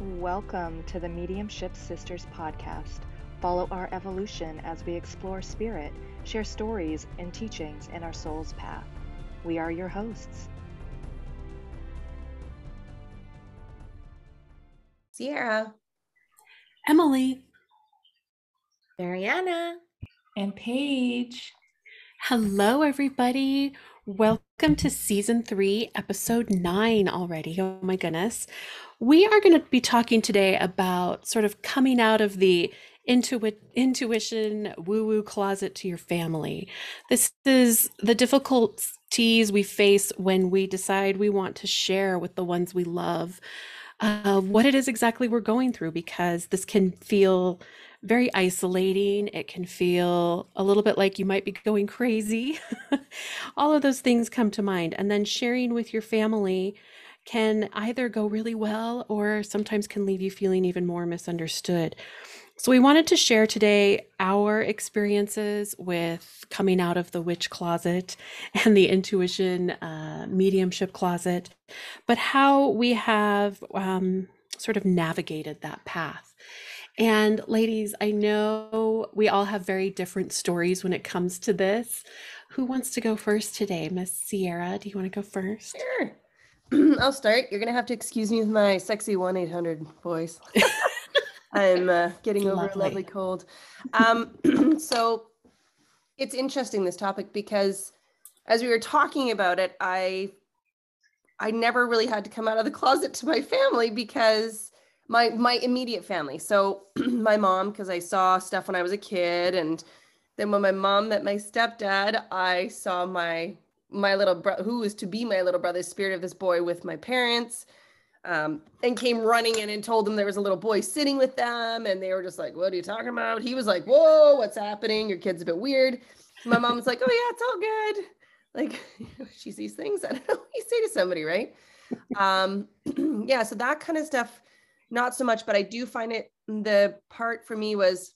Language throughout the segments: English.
Welcome to the Mediumship Sisters podcast. Follow our evolution as we explore spirit, share stories and teachings in our soul's path. We are your hosts. Ciarra, Emily, Mariana, and Paige. Hello, everybody. Welcome to season three, episode nine already. Oh my goodness. We are going to be talking today about sort of coming out of the intuit intuition woo woo closet to your family. This is the difficulties we face when we decide we want to share with the ones we love uh, what it is exactly we're going through because this can feel very isolating. It can feel a little bit like you might be going crazy. All of those things come to mind. And then sharing with your family can either go really well or sometimes can leave you feeling even more misunderstood. So, we wanted to share today our experiences with coming out of the witch closet and the intuition uh, mediumship closet, but how we have um, sort of navigated that path. And, ladies, I know we all have very different stories when it comes to this. Who wants to go first today? Miss Ciarra, do you want to go first? Sure. I'll start. You're going to have to excuse me with my sexy 1 800 voice. I'm uh, getting over Lovely. a lovely cold. Um, so it's interesting this topic because as we were talking about it, I I never really had to come out of the closet to my family because my my immediate family. So my mom, because I saw stuff when I was a kid, and then when my mom met my stepdad, I saw my my little brother, who was to be my little brother, spirit of this boy with my parents um, and came running in and told them there was a little boy sitting with them. And they were just like, What are you talking about? He was like, Whoa, what's happening? Your kid's a bit weird. My mom's like, Oh, yeah, it's all good. Like, she sees things. I don't know what you say to somebody, right? Um, yeah, so that kind of stuff, not so much, but I do find it the part for me was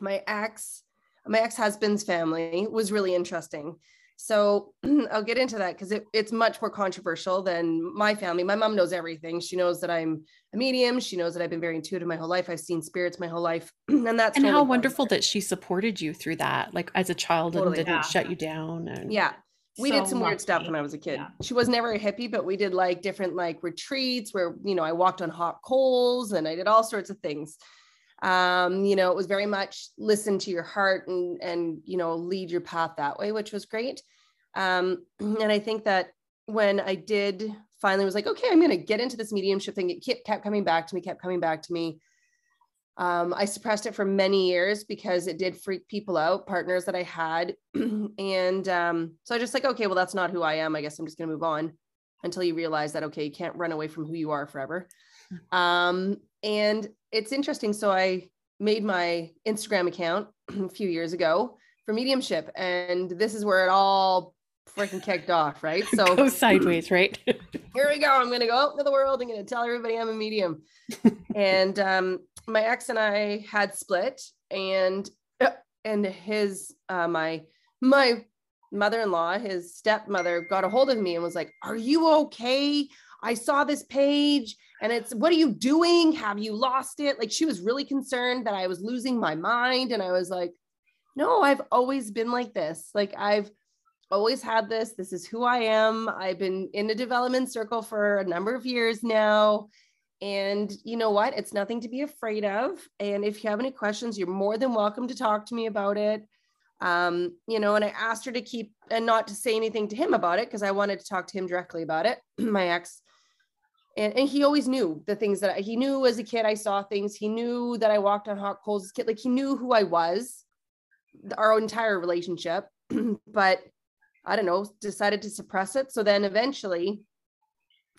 my ex, my ex husband's family was really interesting. So I'll get into that because it, it's much more controversial than my family. My mom knows everything. She knows that I'm a medium. She knows that I've been very intuitive my whole life. I've seen spirits my whole life. and that's And totally how wonderful that she supported you through that, like as a child Totally, and didn't yeah. shut you down. And Yeah. We So did some weird stuff when I was a kid. Yeah. She was never a hippie, but we did like different like retreats where, you know, I walked on hot coals and I did all sorts of things. Um, you know, it was very much listen to your heart and and you know, lead your path that way, which was great. Um, and I think that when I did finally was like, okay, I'm going to get into this mediumship thing, it kept, kept coming back to me, kept coming back to me. Um, I suppressed it for many years because it did freak people out, partners that I had. and um, so I just like, okay, well, that's not who I am. I guess I'm just going to move on until you realize that, okay, you can't run away from who you are forever. Um, and it's interesting. So I made my Instagram account a few years ago for mediumship. And this is where it all freaking kicked off, right? So go sideways, right? here we go. I'm going to go out into the world. I'm going to tell everybody I'm a medium. and um, my ex and I had split, and and his uh, my my mother-in-law, his stepmother, got a hold of me and was like, "Are you okay? I saw this page." And it's, what are you doing? Have you lost it? Like, she was really concerned that I was losing my mind. And I was like, no, I've always been like this. Like, I've always had this. This is who I am. I've been in a development circle for a number of years now. And you know what? It's nothing to be afraid of. And if you have any questions, you're more than welcome to talk to me about it. Um, you know, and I asked her to keep and not to say anything to him about it because I wanted to talk to him directly about it, my ex. And, and he always knew the things that I, he knew as a kid. I saw things. He knew that I walked on hot coals as a kid. Like he knew who I was, our entire relationship. but I don't know, decided to suppress it. So then eventually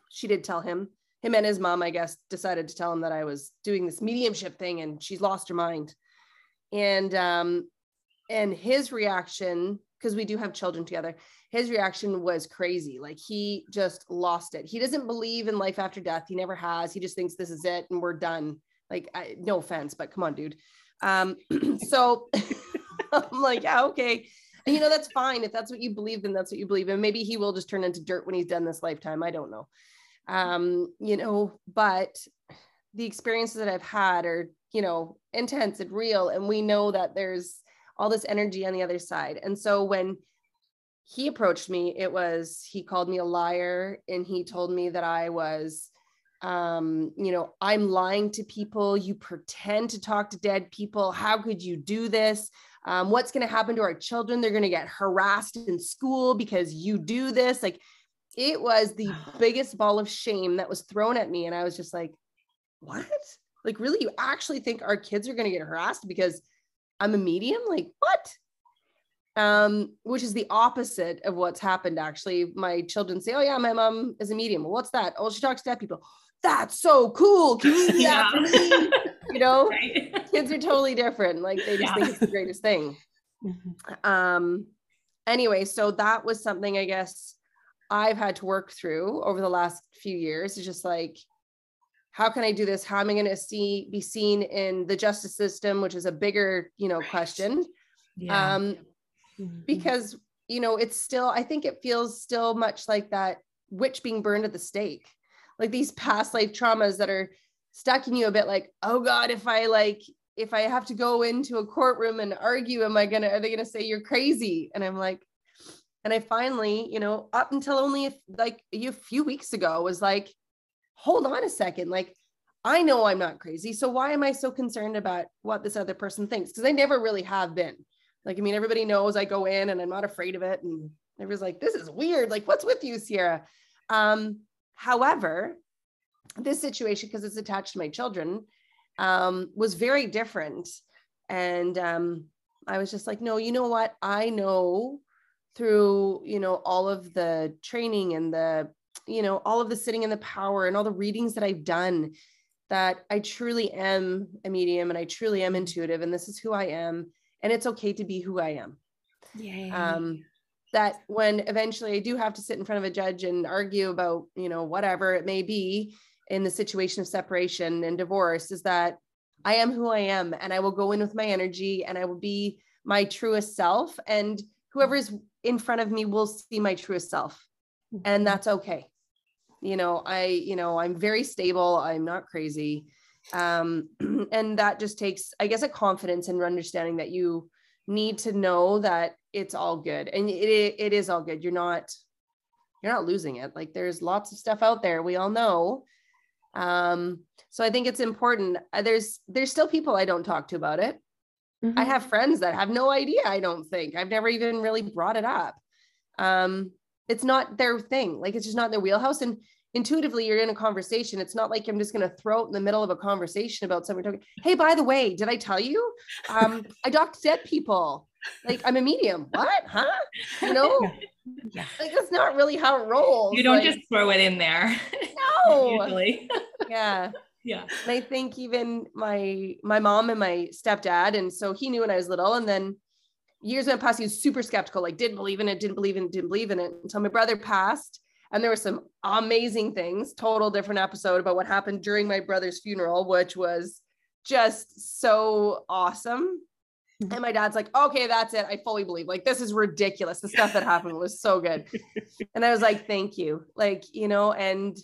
she did tell him, him and his mom, I guess, decided to tell him that I was doing this mediumship thing and she's lost her mind. And um, and his reaction, because we do have children together, his reaction was crazy. Like he just lost it. He doesn't believe in life after death. He never has. He just thinks this is it and we're done. Like, I, no offense, but come on, dude. Um, so I'm like, yeah, okay. And you know, that's fine. If that's what you believe, then that's what you believe. And maybe he will just turn into dirt when he's done this lifetime. I don't know. Um, you know, but the experiences that I've had are, you know, intense and real. And we know that there's all this energy on the other side. And so when he approached me, it was, he called me a liar and he told me that I was, um, you know, I'm lying to people. You pretend to talk to dead people. How could you do this? Um, what's going to happen to our children? They're going to get harassed in school because you do this. Like, it was the biggest ball of shame that was thrown at me. And I was just like, what? Like, really? You actually think our kids are going to get harassed because I'm a medium? Like, what? Um, which is the opposite of what's happened. Actually, my children say, Oh, yeah, my mom is a medium. Well, what's that? Oh, she talks to dead people. That's so cool. Can you do that for me? You know, right? kids are totally different. Like, they just yeah. think it's the greatest thing. Mm-hmm. Um, anyway, so that was something I guess I've had to work through over the last few years. It's just like, how can I do this? How am I going to see be seen in the justice system, which is a bigger, you know, right. question. Yeah. Um, mm-hmm. because you know, it's still, I think it feels still much like that witch being burned at the stake, like these past life traumas that are stuck in you a bit like, oh God, if I like, if I have to go into a courtroom and argue, am I gonna, are they gonna say you're crazy? And I'm like, and I finally, you know, up until only like a few weeks ago was like, hold on a second. Like, I know I'm not crazy. So why am I so concerned about what this other person thinks? Because I never really have been. Like, I mean, everybody knows I go in and I'm not afraid of it. And everyone's like, this is weird. Like, what's with you, Ciarra? Um, however, this situation, because it's attached to my children, um, was very different. And um, I was just like, no, you know what? I know through, you know, all of the training and the you know, all of the sitting in the power and all the readings that I've done that I truly am a medium and I truly am intuitive and this is who I am and it's okay to be who I am. Yeah. Um, that when eventually I do have to sit in front of a judge and argue about, you know, whatever it may be in the situation of separation and divorce is that I am who I am and I will go in with my energy and I will be my truest self and whoever is in front of me will see my truest self. And mm-hmm. that's okay. You know i you know i'm very stable. I'm not crazy. Um and that just takes i guess a confidence and understanding that you need to know that it's all good. And it, it is all good. You're not you're not losing it. Like there's lots of stuff out there. We all know. Um so i think it's important. Uh, there's there's still people i don't talk to about it mm-hmm. i have friends that have no idea i don't think i've never even really brought it up um it's not their thing. Like it's just not their wheelhouse. And intuitively, you're in a conversation. It's not like I'm just going to throw it in the middle of a conversation about something talking. Hey, by the way, did I tell you? Um, I docked dead people. Like I'm a medium. What? Huh? You know? Yeah. Like that's not really how it rolls. You don't like, just throw it in there. No. Usually. yeah. Yeah. And I think even my my mom and my stepdad, and so he knew when I was little, and then years went past, he was super skeptical, like didn't believe in it, didn't believe in it, didn't believe in it until my brother passed. And there were some amazing things, total different episode about what happened during my brother's funeral, which was just so awesome. Mm-hmm. And my dad's like, okay, that's it. I fully believe. Like, this is ridiculous. The stuff that happened was so good. and I was like, thank you. Like, you know, and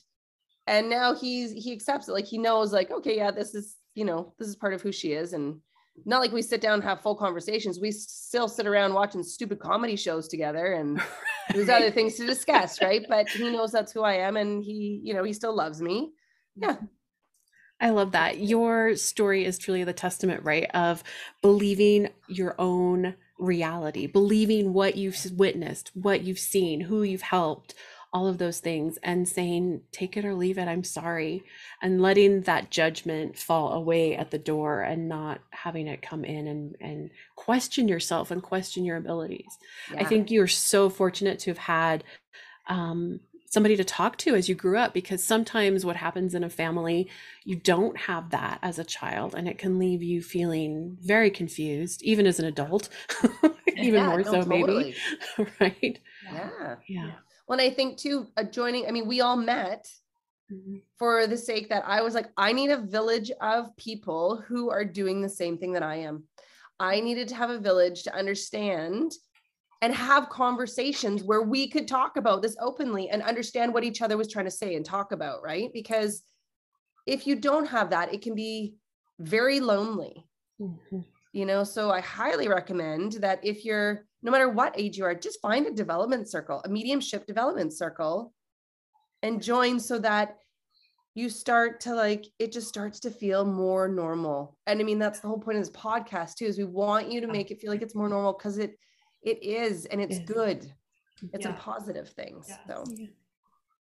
and now he's he accepts it. Like he knows, like, okay, yeah, this is, you know, this is part of who she is. And not like we sit down and have full conversations. We still sit around watching stupid comedy shows together and there's other things to discuss, right? But he knows that's who I am and he, you know, he still loves me. Yeah. I love that. Your story is truly the testament, right, of believing your own reality, believing what you've witnessed, what you've seen, who you've helped, all of those things and saying take it or leave it i'm sorry and letting that judgment fall away at the door and not having it come in and and question yourself and question your abilities yeah. i think you're so fortunate to have had um, somebody to talk to as you grew up because sometimes what happens in a family you don't have that as a child and it can leave you feeling very confused even as an adult even yeah, more no, so totally. maybe right yeah yeah when I think too, uh, joining, I mean, we all met mm-hmm. for the sake that I was like, I need a village of people who are doing the same thing that I am. I needed to have a village to understand and have conversations where we could talk about this openly and understand what each other was trying to say and talk about, right? Because if you don't have that, it can be very lonely. Mhm. You know, so I highly recommend that if you're no matter what age you are, just find a development circle, a mediumship development circle, and join so that you start to like it just starts to feel more normal. And I mean, that's the whole point of this podcast too, is we want you to make it feel like it's more normal because it it is and it's good. It's a positive thing. Yes. So Yeah.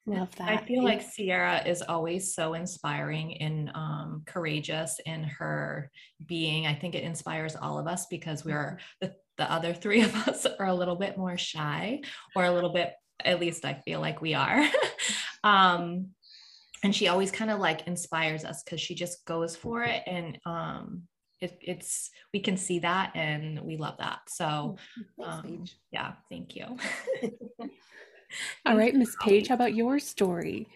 Love that. I feel like Ciarra is always so inspiring and um, courageous in her being. I think it inspires all of us because we're the, the other three of us are a little bit more shy or a little bit, at least I feel like we are. um, and she always kind of like inspires us because she just goes for it. And um, it, it's, we can see that and we love that. So um, yeah, thank you. All right, Miss Paige, how about your story?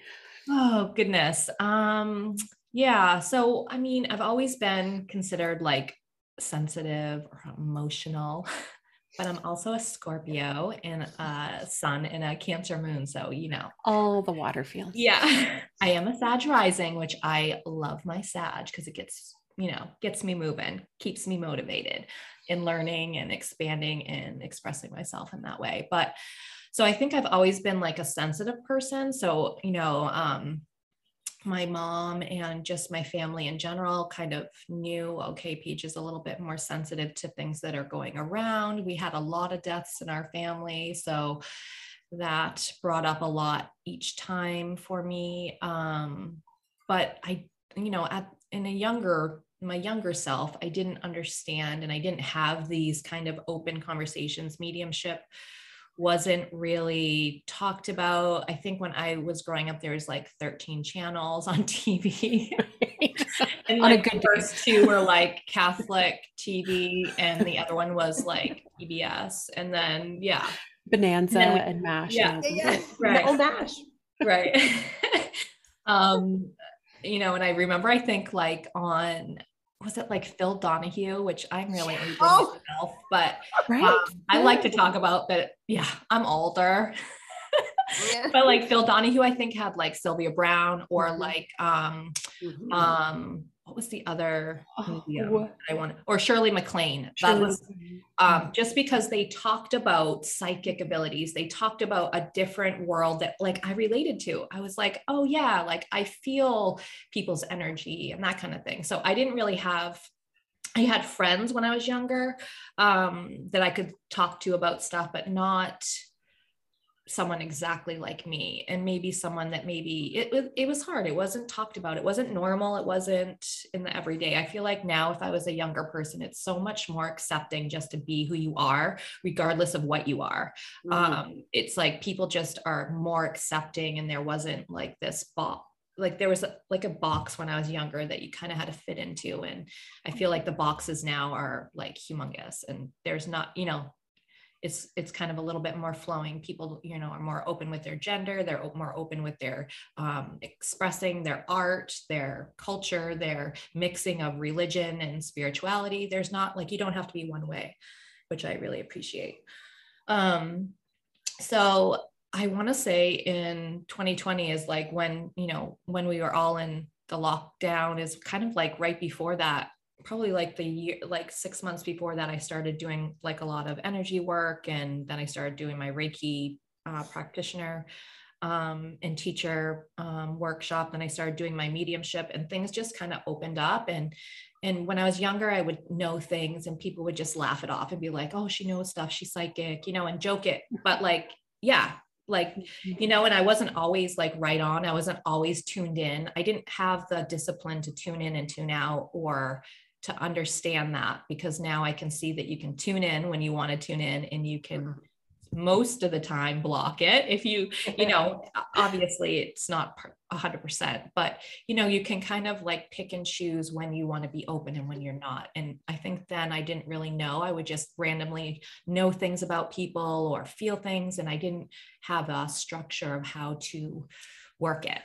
Oh goodness. Um yeah, so I mean, I've always been considered like sensitive or emotional, but I'm also a Scorpio and a sun and a Cancer moon, so you know. All the water fields. Yeah. I am a Sag rising, which I love my Sag because it gets, you know, gets me moving, keeps me motivated in learning and expanding and expressing myself in that way. But so I think I've always been like a sensitive person. So, you know, um, my mom and just my family in general kind of knew okay Peach is a little bit more sensitive to things that are going around we had a lot of deaths in our family so that brought up a lot each time for me um, but i you know at in a younger my younger self i didn't understand and i didn't have these kind of open conversations mediumship wasn't really talked about. I think when I was growing up, there was like 13 channels on TV. and On a like good the day. first two were like Catholic TV, and the other one was like PBS. And then, yeah, Bonanza then we- and MASH. yeah, and- Yeah, yeah. Right. Oh, Nash. right. um, you know, and I remember, I think like on, was it like Phil Donahue, which I'm really aging Oh. myself, but Right. um, I like to talk about that. Yeah, I'm older. Yeah. but like Phil Donahue, I think had like Sylvia Browne or Mhm. like um Mhm. um what was the other Oh, what- I want or Shirley MacLaine. That was um just because they talked about psychic abilities, they talked about a different world that like I related to. I was like, oh yeah, like I feel people's energy and that kind of thing. So I didn't really have I had friends when I was younger um, that I could talk to about stuff, but not someone exactly like me and maybe someone that maybe it, was it was hard. It wasn't talked about. It wasn't normal. It wasn't in the everyday. I feel like now if i was a younger person it's so much more accepting just to be who you are regardless of what you are. Mhm. um it's like people just are more accepting and there wasn't like this box like there was a, like a box when i was younger that you kind of had to fit into. And i feel like the boxes now are like humongous and there's not you know it's it's kind of a little bit more flowing. People you know are more open with their gender they're more open with their um, expressing their art their culture their mixing of religion and spirituality. There's not like you don't have to be one way which i really appreciate. Um so i want to say in 2020 is like when you know when we were all in the lockdown is kind of like right before that probably like the year like six months before that i started doing like a lot of energy work and then i started doing my reiki uh, practitioner um, and teacher um, workshop. Then i started doing my mediumship and things just kind of opened up. And and when i was younger i would know things and people would just laugh it off and be like oh she knows stuff. She's psychic you know and joke it. But like yeah like you know and i wasn't always like right on. I wasn't always tuned in. I didn't have the discipline to tune in and tune out or to understand that because now i can see that you can tune in when you want to tune in and you can mm-hmm. most of the time block it if you you know obviously it's not per- 100% but you know you can kind of like pick and choose when you want to be open and when you're not and i think then i didn't really know i would just randomly know things about people or feel things and i didn't have a structure of how to work it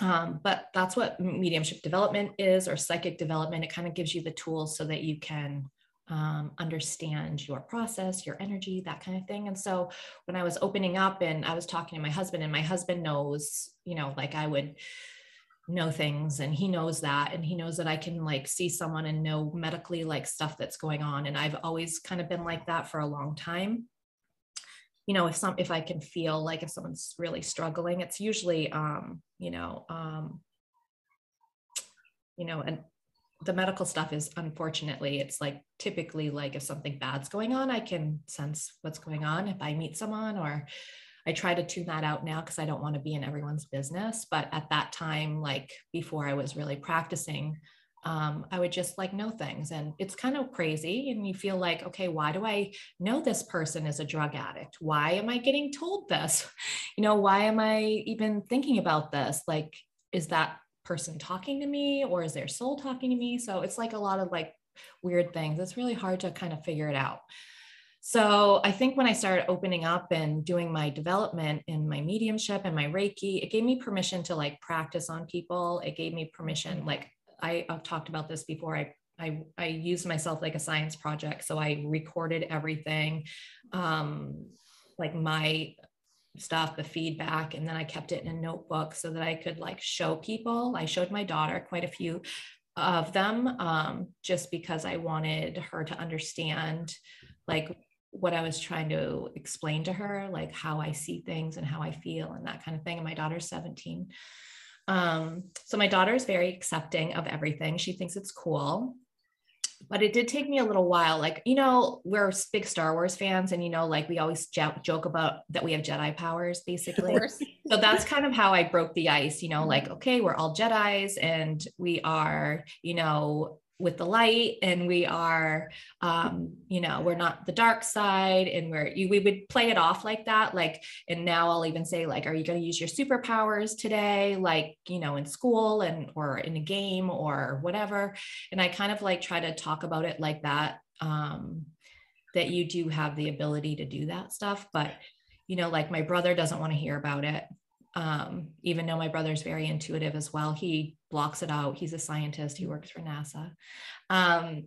um, but that's what mediumship development is or psychic development. It kind of gives you the tools so that you can um, understand your process your energy that kind of thing. And so when i was opening up and i was talking to my husband and my husband knows you know like i would know things and he knows that and he knows that I can like see someone and know medically like stuff that's going on. And I've always kind of been like that for a long time you know if some if I can feel like if someone's really struggling it's usually um you know um you know and the medical stuff is unfortunately it's like typically like if something bad's going on I can sense what's going on if I meet someone or I try to tune that out now because I don't want to be in everyone's business. But at that time, like before I was really practicing, um, I would just like know things. And it's kind of crazy. And you feel like, okay, why do I know this person is a drug addict? Why am I getting told this? You know, why am I even thinking about this? Like, is that person talking to me or is their soul talking to me? So it's like a lot of like weird things. It's really hard to kind of figure it out. So I think when I started opening up and doing my development in my mediumship and my Reiki, it gave me permission to like practice on people. It gave me permission, like I, have talked about this before. I I, I used myself like a science project. So I recorded everything, um, like my stuff, the feedback, and then I kept it in a notebook so that I could like show people. I showed my daughter quite a few of them um, just because I wanted her to understand like what I was trying to explain to her, like how I see things and how I feel and that kind of thing. And my daughter's 17. Um, so my daughter is very accepting of everything. She thinks it's cool. But it did take me a little while. Like, you know, we're big Star Wars fans, and you know, like we always joke about that we have Jedi powers, basically. so that's kind of how I broke the ice, you know, like, okay, we're all Jedi's and we are, you know, with the light and we are um you know we're not the dark side and we're you, we would play it off like that like and now i'll even say like are you going to use your superpowers today? Like you know in school and or in a game or whatever. And i kind of like try to talk about it like that um that you do have the ability to do that stuff but you know like my brother doesn't want to hear about it um, even though my brother's very intuitive as well, he blocks it out. He's a scientist, he works for NASA. Um,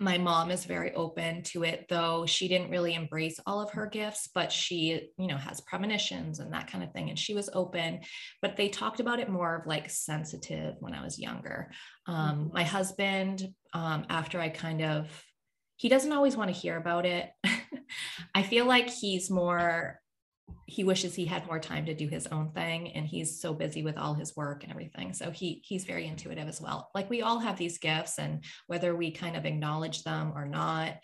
my mom is very open to it, though she didn't really embrace all of her gifts, but she, you know, has premonitions and that kind of thing. And she was open, but they talked about it more of like sensitive when I was younger. Um, mm-hmm. my husband, um, after I kind of, he doesn't always want to hear about it. I feel like he's more he wishes he had more time to do his own thing and he's so busy with all his work and everything. So he he's very intuitive as well. Like we all have these gifts and whether we kind of acknowledge them or not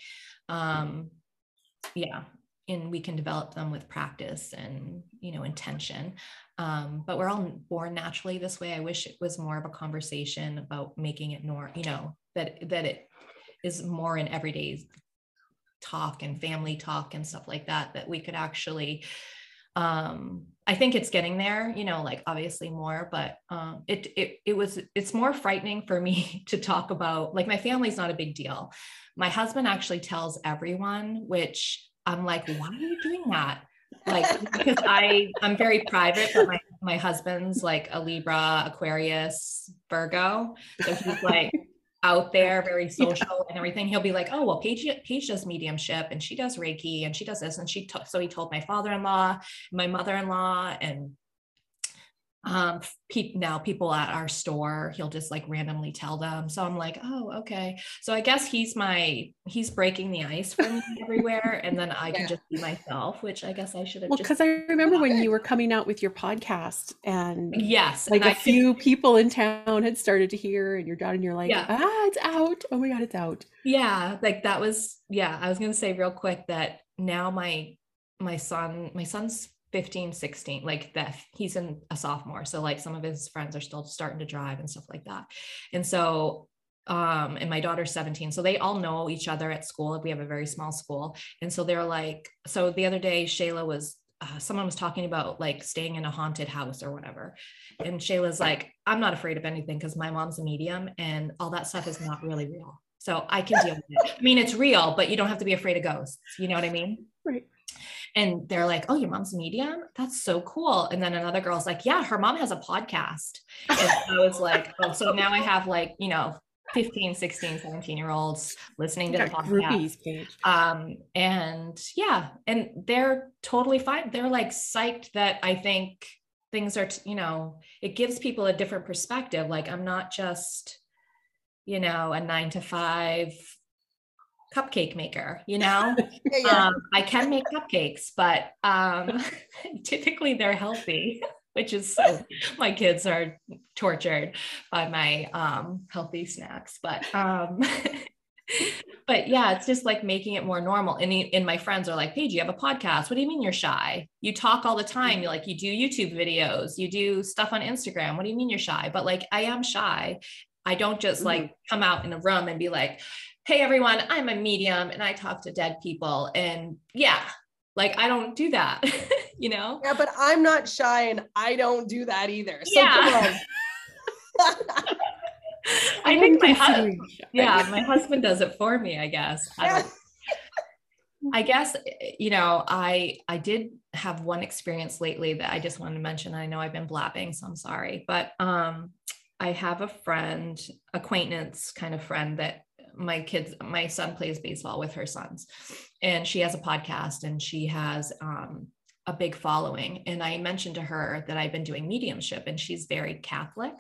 um yeah and we can develop them with practice and you know intention. Um, but we're all born naturally this way. I wish it was more of a conversation about making it more you know that that it is more in everyday talk and family talk and stuff like that that we could actually um i think it's getting there you know like obviously more but um it it it was it's more frightening for me to talk about like my family's not a big deal. My husband actually tells everyone which i'm like why are you doing that? Like because i i'm very private but my my husband's like a libra aquarius virgo. So he's like out there, very social yeah. and everything. He'll be like, "Oh, well, Paige, Paige does mediumship and she does Reiki and she does this." And she t- so he told my father-in-law, my mother-in-law, and um pe- now people at our store he'll just like randomly tell them. So i'm like oh okay. So i guess he's my he's breaking the ice for me everywhere and then i yeah. can just be myself which i guess i should have well because i remember when you were coming out with your podcast and yes like and a I few people in town had started to hear and you're done and you're like yeah. ah it's out. Oh my god it's out. Yeah like that was yeah i was gonna say real quick that now my my son my son's 15 16 like that he's in a sophomore so like some of his friends are still starting to drive and stuff like that. And so um and my daughter's 17 so they all know each other at school we have a very small school. And so they're like so the other day shayla was uh, someone was talking about like staying in a haunted house or whatever. And shayla's like i'm not afraid of anything because my mom's a medium and all that stuff is not really real. So i can deal with it. I mean it's real but you don't have to be afraid of ghosts you know what i mean? Right and they're like, "Oh, your mom's a medium? That's so cool." And then another girl's like, "Yeah, her mom has a podcast." And I was like, "Oh, so now I have like, you know, 15, 16, 17 year olds listening to the podcast. Um, and yeah, and they're totally fine. They're like psyched that I think things are, t- you know, it gives people a different perspective. Like I'm not just, you know, a nine to five cupcake maker, you know? Yeah, yeah. um, I can make cupcakes, but um, typically they're healthy, which is so my kids are tortured by my um, healthy snacks. But um, but yeah, it's just like making it more normal. And, he- and my friends are like, Paige, you have a podcast. What do you mean you're shy? You talk all the time. You like you do YouTube videos, you do stuff on Instagram. What do you mean you're shy? But like I am shy. I don't just like come out in a room and be like, hey everyone, I'm a medium and I talk to dead people. And yeah, like I don't do that, you know? yeah, but I'm not shy and I don't do that either. So Yeah. come on. I think my husband, yeah, my husband does it for me, I guess. I I guess you know, I I did have one experience lately that I just wanted to mention. I know I've been blabbing, so I'm sorry, but um I have a friend, acquaintance kind of friend that my kids, my son plays baseball with her sons, and she has a podcast and she has um a big following. And I mentioned to her that I've been doing mediumship and she's very Catholic.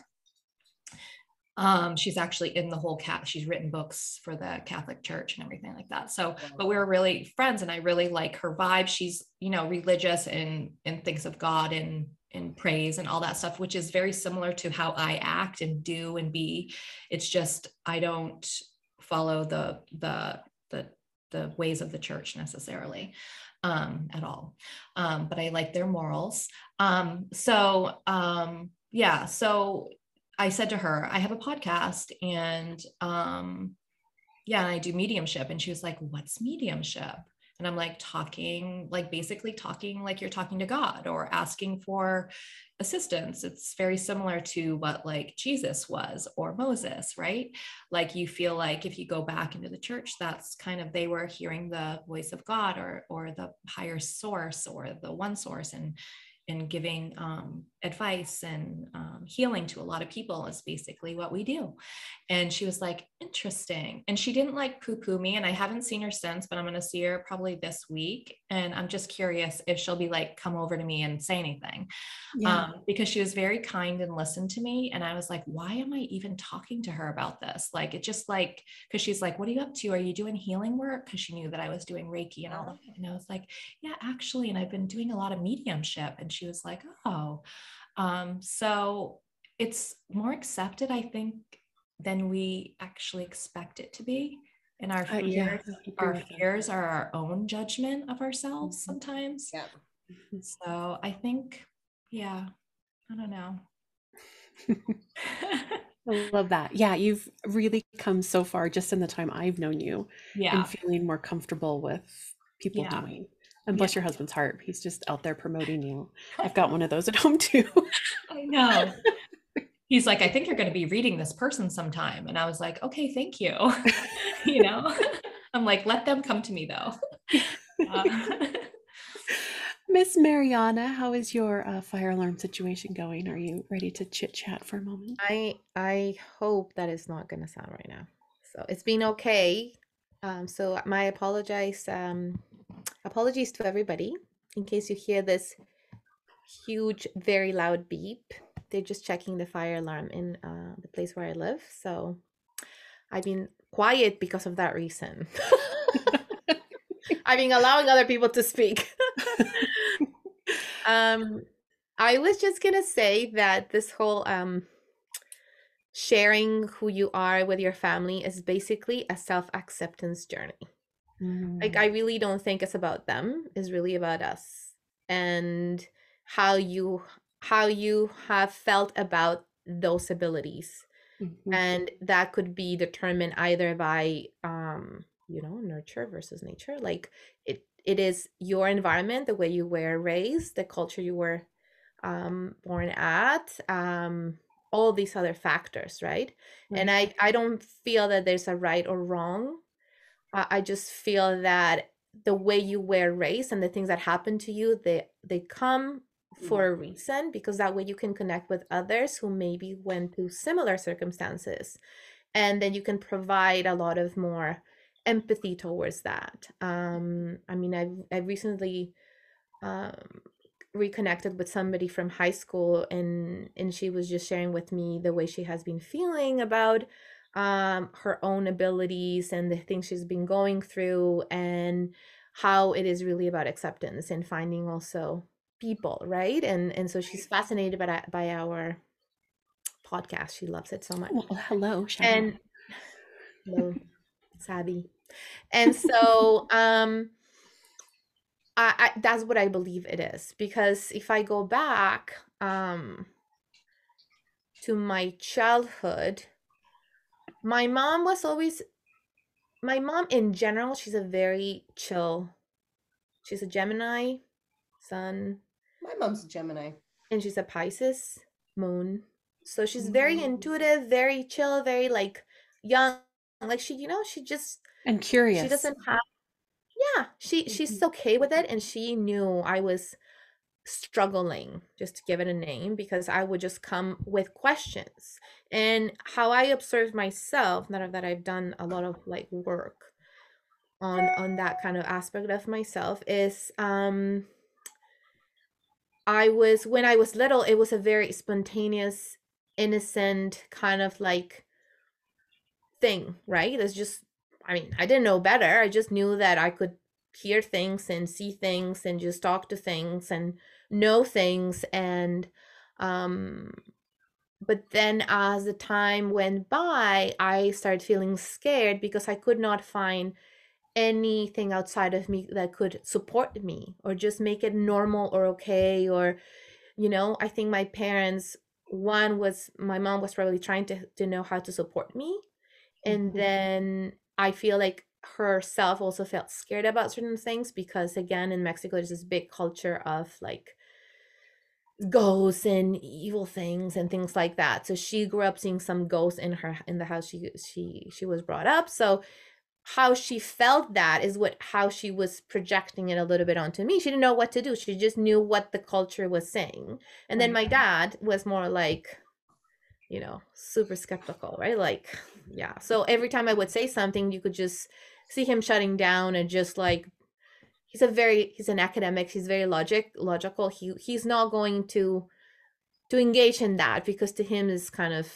Um, she's actually in the whole cat. She's written books for the Catholic Church and everything like that. So, but we were really friends, and I really like her vibe. She's, you know, religious and and thinks of God and and praise and all that stuff, which is very similar to how I act and do and be. It's just I don't follow the the the the ways of the church necessarily um, at all. Um, but I like their morals. Um, so um, yeah, so I said to her, I have a podcast and um yeah, and I do mediumship. And she was like, What's mediumship? And I'm like talking, like basically talking like you're talking to God or asking for assistance. It's very similar to what like Jesus was or Moses, right? Like you feel like if you go back into the church, that's kind of they were hearing the voice of God or or the higher source or the one source and and giving um, advice and um, healing to a lot of people is basically what we do. And she was like, interesting. And she didn't like poo poo me. And I haven't seen her since, but I'm going to see her probably this week. And I'm just curious if she'll be like, come over to me and say anything. Yeah. Um, because she was very kind and listened to me. And I was like, why am I even talking to her about this? Like, it just like, because she's like, what are you up to? Are you doing healing work? Because she knew that I was doing Reiki and all of it. And I was like, yeah, actually. And I've been doing a lot of mediumship. And she was like, oh, um, so it's more accepted, I think, than we actually expect it to be. And our Uh, yeah, fears, our fears are our own judgment of ourselves Mhm. sometimes. Yeah. So I think, yeah, I don't know. I love that. Yeah, you've really come so far just in the time I've known you yeah. and feeling more comfortable with people Yeah. doing. And bless your husband's heart, he's just out there promoting you. I've got one of those at home too. I know. He's like, I think you're going to be reading this person sometime. And I was like, okay, thank you. you know, I'm like, let them come to me though. Uh, Miss Mariana, how is your uh, fire alarm situation going? Are you ready to chit chat for a moment? I I hope that is not gonna sound right now. So it's been okay. Um, so my apologize. Um, apologies to everybody in case you hear this huge, very loud beep. They're just checking the fire alarm in uh, the place where I live. So I've been quiet because of that reason. I've been allowing other people to speak. um, I was just gonna say that this whole um sharing who you are with your family is basically a self-acceptance journey. Like Mm. I really don't think it's about them, it's really about us and how you how you have felt about those abilities. Mhm. And that could be determined either by um, you know, nurture versus nature. Like it it is your environment, the way you were raised, the culture you were um born at, um, all these other factors, right? And I I don't feel that there's a right or wrong. I, I just feel that the way you were raised and the things that happen to you, they they come for a reason because that way you can connect with others who maybe went through similar circumstances, and then you can provide a lot of more empathy towards that. Um, I mean, I've I recently um, reconnected with somebody from high school and and she was just sharing with me the way she has been feeling about um her own abilities and the things she's been going through and how it is really about acceptance and finding also people right? And and so she's fascinated by by our podcast. She loves it so much. Well, hello, and hello Sabi. and so um I, I that's what i believe it is because if i go back um to my childhood my mom was always my mom in general she's a very chill she's a gemini sun My mom's a Gemini. and she's a pisces moon so she's very Mm. intuitive very chill very like young like she you know she just and curious. she doesn't have yeah she she's okay with it and she knew i was struggling just to give it a name because i would just come with questions. And how i observe myself now that i've done a lot of like work on on that kind of aspect of myself is um i was when i was little it was a very spontaneous innocent kind of like thing right? It's just I mean, I didn't know better. I just knew that I could hear things and see things and just talk to things and know things and um but then as the time went by, I started feeling scared because I could not find anything outside of me that could support me or just make it normal or okay or you know, I think my parents one was my mom was probably trying to to know how to support me and Mhm. then I feel like herself also felt scared about certain things because again in Mexico there's this big culture of like ghosts and evil things and things like that. So she grew up seeing some ghosts in her in the house she she she was brought up. So how she felt that is what how she was projecting it a little bit onto me. She didn't know what to do. She just knew what the culture was saying. And then my dad was more like you know, super skeptical, right? Like, yeah. So every time I would say something, you could just see him shutting down and just like he's a very he's an academic, he's very logic logical. He he's not going to to engage in that because to him is kind of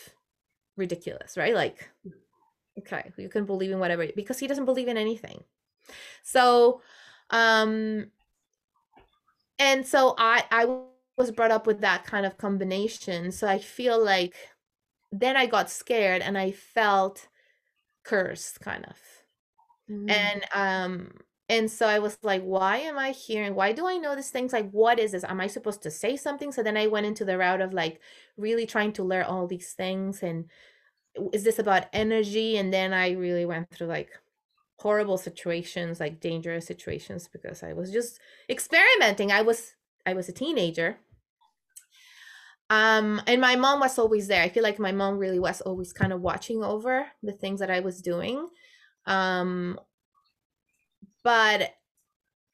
ridiculous, right? Like okay, you can believe in whatever because he doesn't believe in anything. So um and so I I was brought up with that kind of combination. So I feel like then I got scared and I felt cursed kind of. Mm. And um and so I was like, why am I hearing? Why do I know these things? Like, what is this? Am I supposed to say something? So then I went into the route of like really trying to learn all these things. And is this about energy? And then I really went through like horrible situations, like dangerous situations, because I was just experimenting. I was I was a teenager. Um, and my mom was always there. I feel like my mom really was always kind of watching over the things that I was doing. Um, but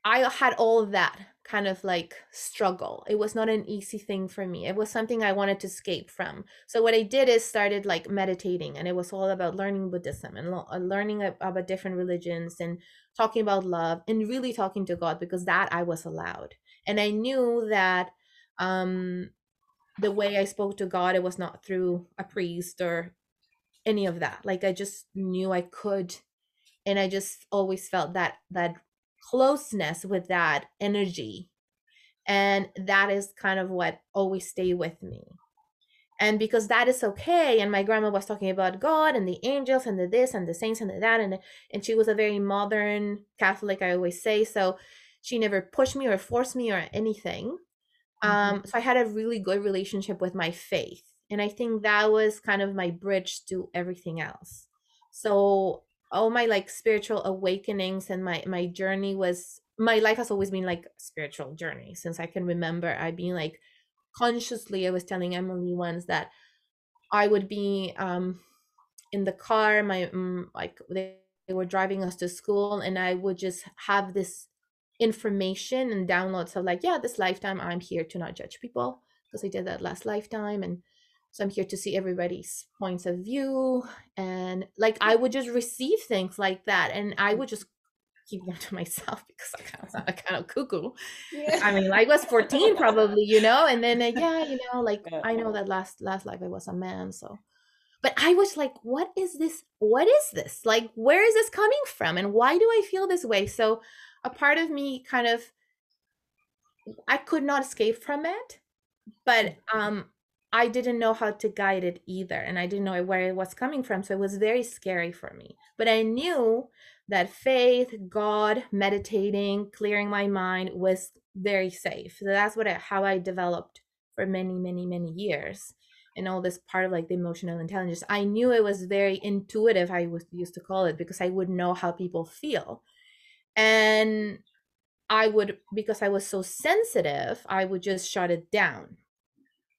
I had all that kind of like struggle. It was not an easy thing for me. It was something I wanted to escape from. So what I did is started like meditating, and it was all about learning Buddhism and lo- uh, learning about different religions and talking about love and really talking to God because that I was allowed. And I knew that um the way I spoke to God, it was not through a priest or any of that. Like I just knew I could, and I just always felt that that closeness with that energy, and that is kind of what always stay with me. And because that is okay, and my grandma was talking about God and the angels and the this and the saints and the that, and and she was a very modern Catholic, I always say. So she never pushed me or forced me or anything um so i had a really good relationship with my faith and i think that was kind of my bridge to everything else. So all my like spiritual awakenings and my my journey was my life has always been like a spiritual journey since i can remember i've been like consciously i was telling emily once that i would be um in the car my mm, like they, they were driving us to school and i would just have this information and downloads of like yeah this lifetime i'm here to not judge people because i did that last lifetime and so i'm here to see everybody's points of view and like i would just receive things like that and i would just keep them to myself because I kind of sound kind of cuckoo. Yeah. I mean, I was 14 probably, you know, and then uh, yeah, you know, like I know that last last life I was a man, so but I was like, what is this? What is this? Like, where is this coming from? And why do I feel this way? So a part of me kind of I could not escape from it, but um I didn't know how to guide it either. And I didn't know where it was coming from. So it was very scary for me. But I knew that faith, God, meditating, clearing my mind was very safe. So that's what I, how I developed for many, many, many years. And all this part of like the emotional intelligence. I knew it was very intuitive, I was used to call it, because I would know how people feel. And I would, because I was so sensitive, I would just shut it down.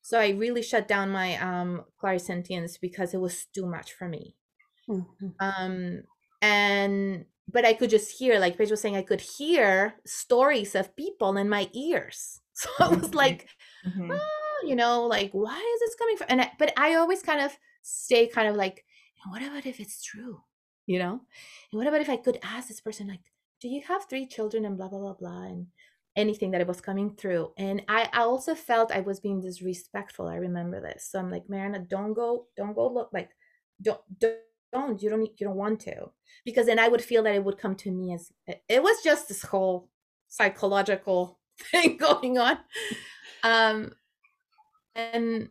So I really shut down my um clairsentience because it was too much for me. Mhm. Um and but I could just hear, like Paige was saying, I could hear stories of people in my ears. So I was Mhm. like, Mhm. "Ah," you know, like why is this coming from? And I, but I always kind of stay kind of like, what about if it's true? You know? And what about if I could ask this person, like, do you have three children and blah blah blah blah and anything that it was coming through. And I, I also felt I was being disrespectful. I remember this. So I'm like, Mariana, don't go, don't go look like don't don't don't you don't need- you don't want to. Because then I would feel that it would come to me as it was just this whole psychological thing going on. Um and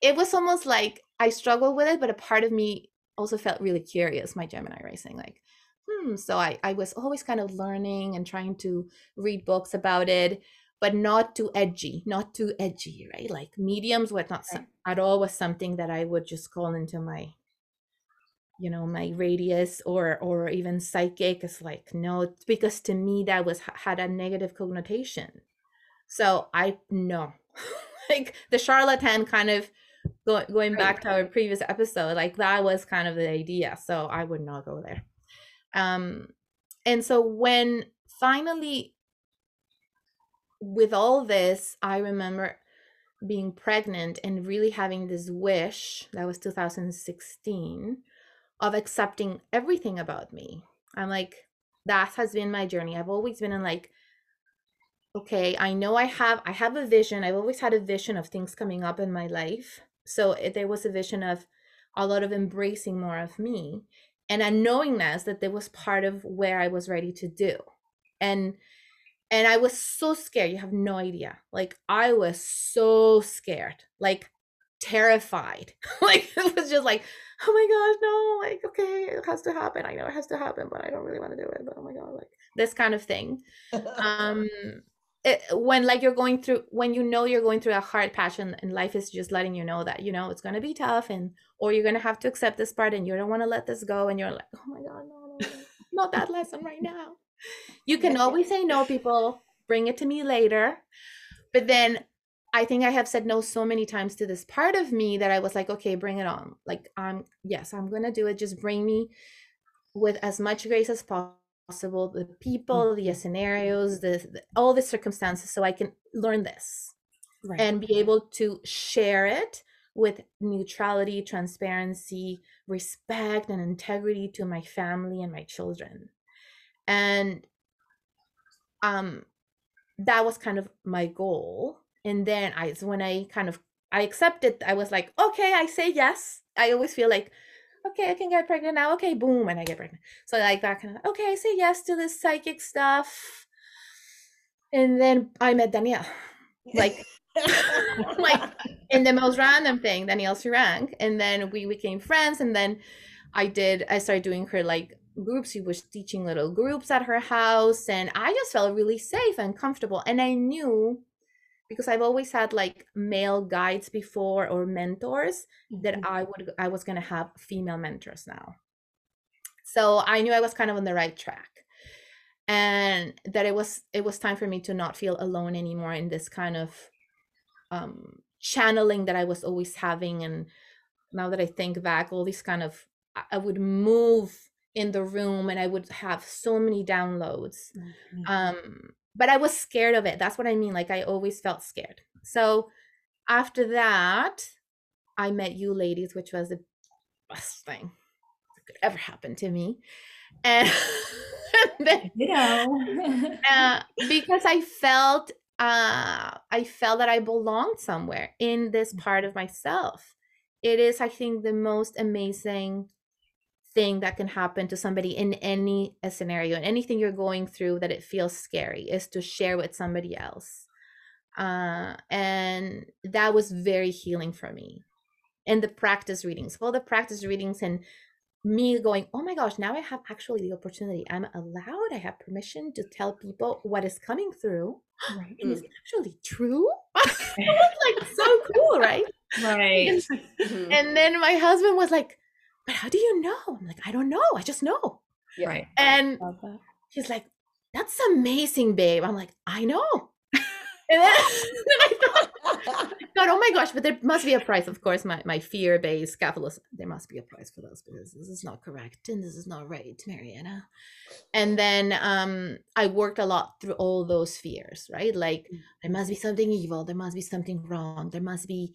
it was almost like I struggled with it, but a part of me also felt really curious, my Gemini racing, like, hmm. So I, I was always kind of learning and trying to read books about it, but not too edgy, not too edgy, right? Like mediums was not some, at all was something that I would just call into my, you know, my radius or or even psychic. It's like no, because to me that was had a negative connotation. So I no, like the charlatan kind of going going back to our previous episode, like that was kind of the idea. So I would not go there. Um, and so when finally, with all this, I remember being pregnant and really having this wish that was 2016 of accepting everything about me. I'm like, that has been my journey. I've always been in like, okay, I know I have I have a vision. I've always had a vision of things coming up in my life. So it, there was a vision of a lot of embracing more of me and a knowingness that there was part of where I was ready to do. And and I was so scared. You have no idea. Like I was so scared, like terrified. like it was just like, oh my gosh, no, like okay, it has to happen. I know it has to happen, but I don't really want to do it. But oh my god, like this kind of thing. Um when like you're going through when you know you're going through a hard patch and, and life is just letting you know that you know it's going to be tough and or you're going to have to accept this part and you don't want to let this go and you're like oh my god no, no, no not that lesson right now. You can always say no people bring it to me later. But then i think i have said no so many times to this part of me that i was like okay bring it on. Like i'm yes i'm going to do it. Just bring me with as much grace as possible possible the people the scenarios the, the all the circumstances so i can learn this Right. and be able to share it with neutrality transparency respect and integrity to my family and my children. And um that was kind of my goal. And then i when i kind of i accepted i was like okay i say yes. I always feel like okay, I can get pregnant now. Okay, boom, and I get pregnant. So like that kind of okay, I say yes to this psychic stuff. And then I met Danielle. Like like in the most random thing, Danielle Surang. And then we became friends. And then I did I started doing her like groups. She was teaching little groups at her house. And I just felt really safe and comfortable. And I knew because I've always had like male guides before or mentors that Mhm. I would I was gonna have female mentors now. So I knew I was kind of on the right track. And that it was it was time for me to not feel alone anymore in this kind of um channeling that I was always having. And now that I think back, all these kind of I- would move in the room and I would have so many downloads Mhm. um but i was scared of it that's what i mean like i always felt scared so after that i met you ladies which was the best thing that could ever happen to me and, and then, You know. uh, because I felt uh, I felt that I belonged somewhere in this part of myself. It is, I think, the most amazing thing that can happen to somebody in any uh, scenario and anything you're going through that it feels scary is to share with somebody else. Uh, and that was very healing for me. And the practice readings, all the practice readings and me going, oh my gosh, now I have actually the opportunity. I'm allowed, I have permission to tell people what is coming through. Right. And it's actually true. it was like so cool, right? Right. Mhm. And then my husband was like, but how do you know? I'm like, I don't know. I just know. Yeah. Right. And Love that. he's like, that's amazing, babe. I'm like, I know. and then, then I thought, I thought, oh my gosh, but there must be a price. Of course, my, my fear based capitalism, there must be a price for those because this is not correct and this is not right, Mariana. And then um, I worked a lot through all those fears, right? Like, there must be something evil, there must be something wrong, there must be,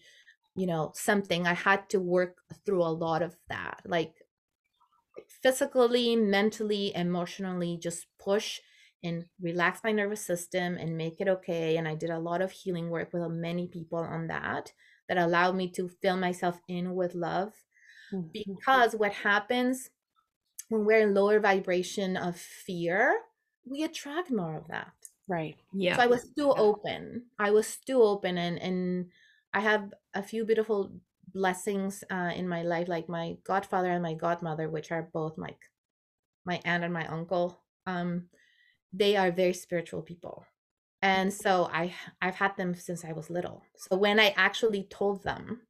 you know, something. I had to work through a lot of that, like physically, mentally, emotionally, just push and relax my nervous system and make it okay. And I did a lot of healing work with many people on that that allowed me to fill myself in with love. Mhm. Because what happens when we're in lower vibration of fear, we attract more of that. Right. Yeah. So I was still open. I was still open, and and I have a few beautiful blessings uh, in my life, like my godfather and my godmother, which are both like my aunt and my uncle. Um, they are very spiritual people, and so I I've had them since I was little. So when I actually told them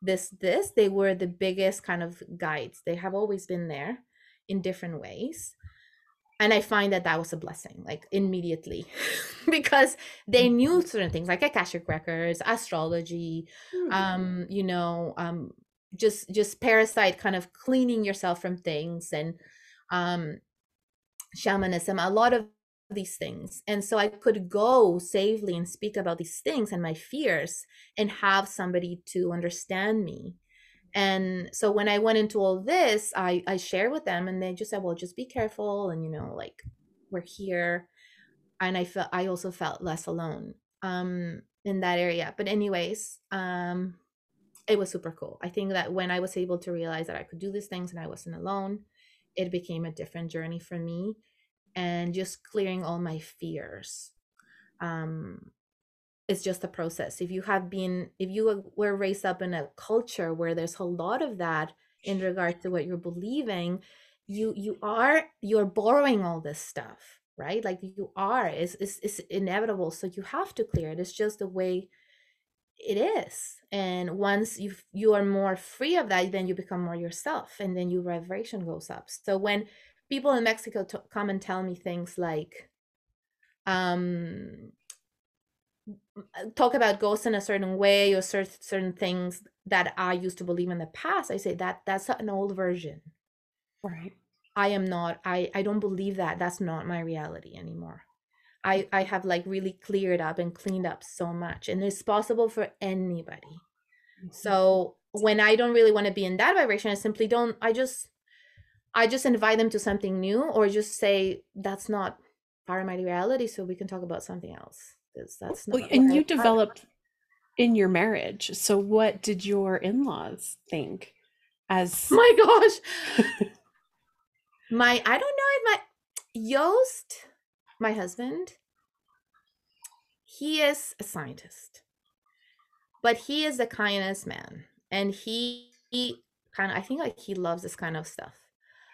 this this, they were the biggest kind of guides. They have always been there in different ways and i find that that was a blessing like immediately. Because they knew certain things like akashic records astrology Hmm. um you know um just just parasite kind of cleaning yourself from things and um shamanism a lot of these things. And so i could go safely and speak about these things and my fears and have somebody to understand me and so when i went into all this i i shared with them and they just said well just be careful and you know like we're here. And i felt i also felt less alone um in that area. But anyways um it was super cool. I think that when i was able to realize that i could do these things and i wasn't alone it became a different journey for me and just clearing all my fears um it's just a process. If you have been if you were- raised up in a culture where there's a lot of that in regard to what you're believing you you are you're borrowing all this stuff right? Like you are it's, it's, it's inevitable so you have to clear it. It's just the way it is and once you you are more free of that then you become more yourself and then your vibration goes up. So when people in mexico t- come and tell me things like um talk about ghosts in a certain way or certain certain things that I used to believe in the past, I say that that's an old version. Right. I am not. I I don't believe that. That's not my reality anymore. I I have like really cleared up and cleaned up so much, and it's possible for anybody. Mm-hmm. So when I don't really want to be in that vibration, I simply don't. I just I just invite them to something new, or just say that's not part of my reality, so we can talk about something else. That's not. Well, and you developed in your marriage. So what did your in-laws think as my gosh my i don't know if my joost my husband he is a scientist but he is the kindest man and he, he kind of i think like he loves this kind of stuff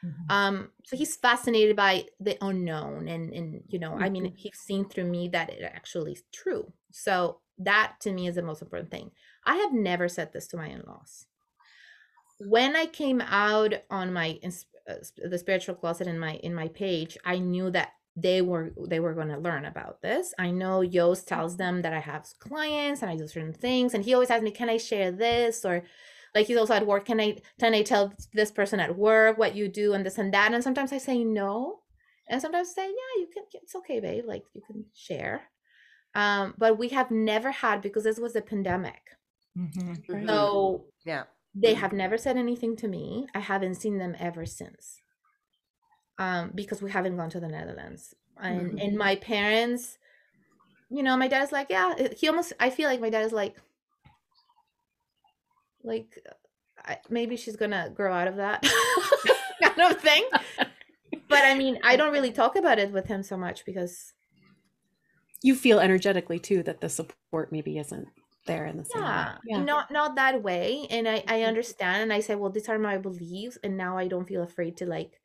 Mhm. um so he's fascinated by the unknown and and you know i mean Mhm. he's seen through me that it actually is true. So that to me is the most important thing. I have never said this to my in-laws. When i came out on my uh, the spiritual closet in my in my page i knew that they were they were going to learn about this. I know joost tells them that i have clients and i do certain things and he always asks me can i share this? or like he's also at work can i can i tell this person at work what you do and this and that and sometimes i say no and sometimes I say yeah you can it's okay babe like you can share um but we have never had because this was a pandemic Mhm. Mhm. so yeah. they have never said anything to me i haven't seen them ever since um, because we haven't gone to the Netherlands. And Mhm. and my parents, you know, my dad is like, yeah, he almost. I feel like my dad is like, like, I, maybe she's gonna grow out of that kind of thing. But I mean, I don't really talk about it with him so much because You feel energetically too that the support maybe isn't there in the same way. yeah, Yeah. not not that way and i i mm-hmm. understand and i say well these are my beliefs and now i don't feel afraid to like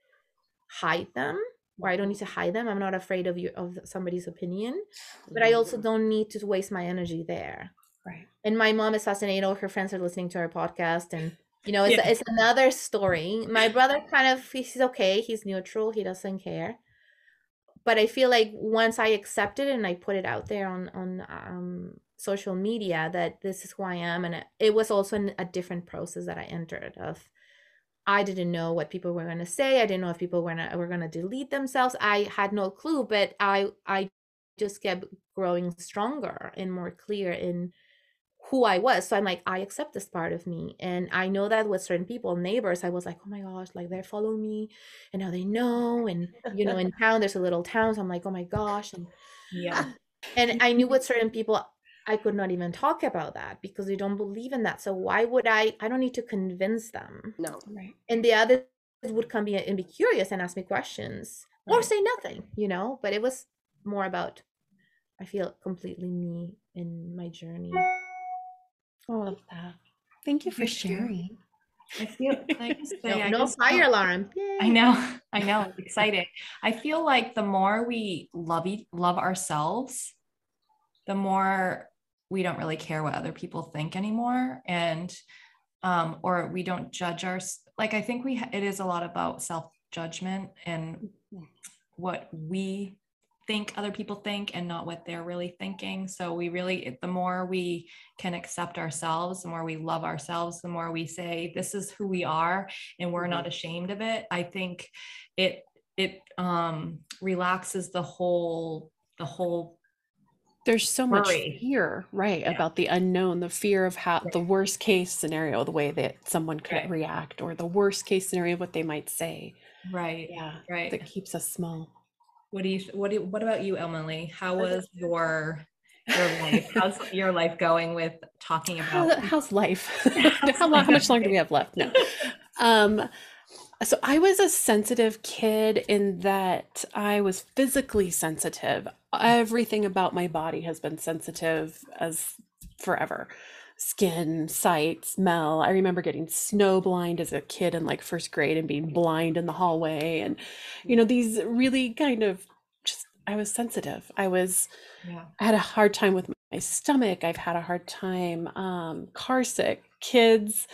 hide them or i don't need to hide them i'm not afraid of you of somebody's opinion but i also mm-hmm. don't need to waste my energy there Right. and my mom is fascinated all her friends are listening to our podcast and you know it's, Yeah. it's another story my brother kind of he's okay he's neutral he doesn't care but i feel like once i accept it and i put it out there on on um social media that this is who i am and it, it was also a different process that i entered of i didn't know what people were going to say i didn't know if people were going to were going to delete themselves i had no clue but i i just kept growing stronger and more clear in who I was. So I'm like, I accept this part of me. And I know that with certain people, neighbors, I was like, oh my gosh, like they follow me and now they know. And, you know, in town, there's a little town. So I'm like, oh my gosh. And, Yeah. and I knew with certain people, I could not even talk about that because they don't believe in that. So why would I? I don't need to convince them. No. Right. And the others would come be and be curious and ask me questions or say nothing, you know, but it was more about, I feel completely me in my journey. I love that. Thank you for sharing. I feel I just say No, I no fire feel- alarm. I know, I know, it's exciting. I feel like the more we love each, love ourselves, the more we don't really care what other people think anymore, and um, or we don't judge our. Like I think we ha- it is a lot about self judgment and what we think other people think and not what they're really thinking. So we really, the more we can accept ourselves, the more we love ourselves, the more we say, this is who we are and we're not ashamed of it. I think it, it um, relaxes the whole, the whole, There's so much Worry. fear, right, Yeah. about the unknown, the fear of how the worst case scenario, the way that someone could Right. react, or the worst case scenario, of what they might say. right. Yeah, Right. that keeps us small. What do you, what do, what about you, Emily? How was your, your life? How's your life going with talking about? how's life? how, long, how much longer do we have left? No. Um, so I was a sensitive kid in that I was physically sensitive. Everything about my body has been sensitive as forever. Skin, sight, smell. I remember getting snow blind as a kid in like first grade and being blind in the hallway. And, you know, these really kind of just, I was sensitive. I was Yeah. I had a hard time with my stomach. I've had a hard time um, car sick, kids.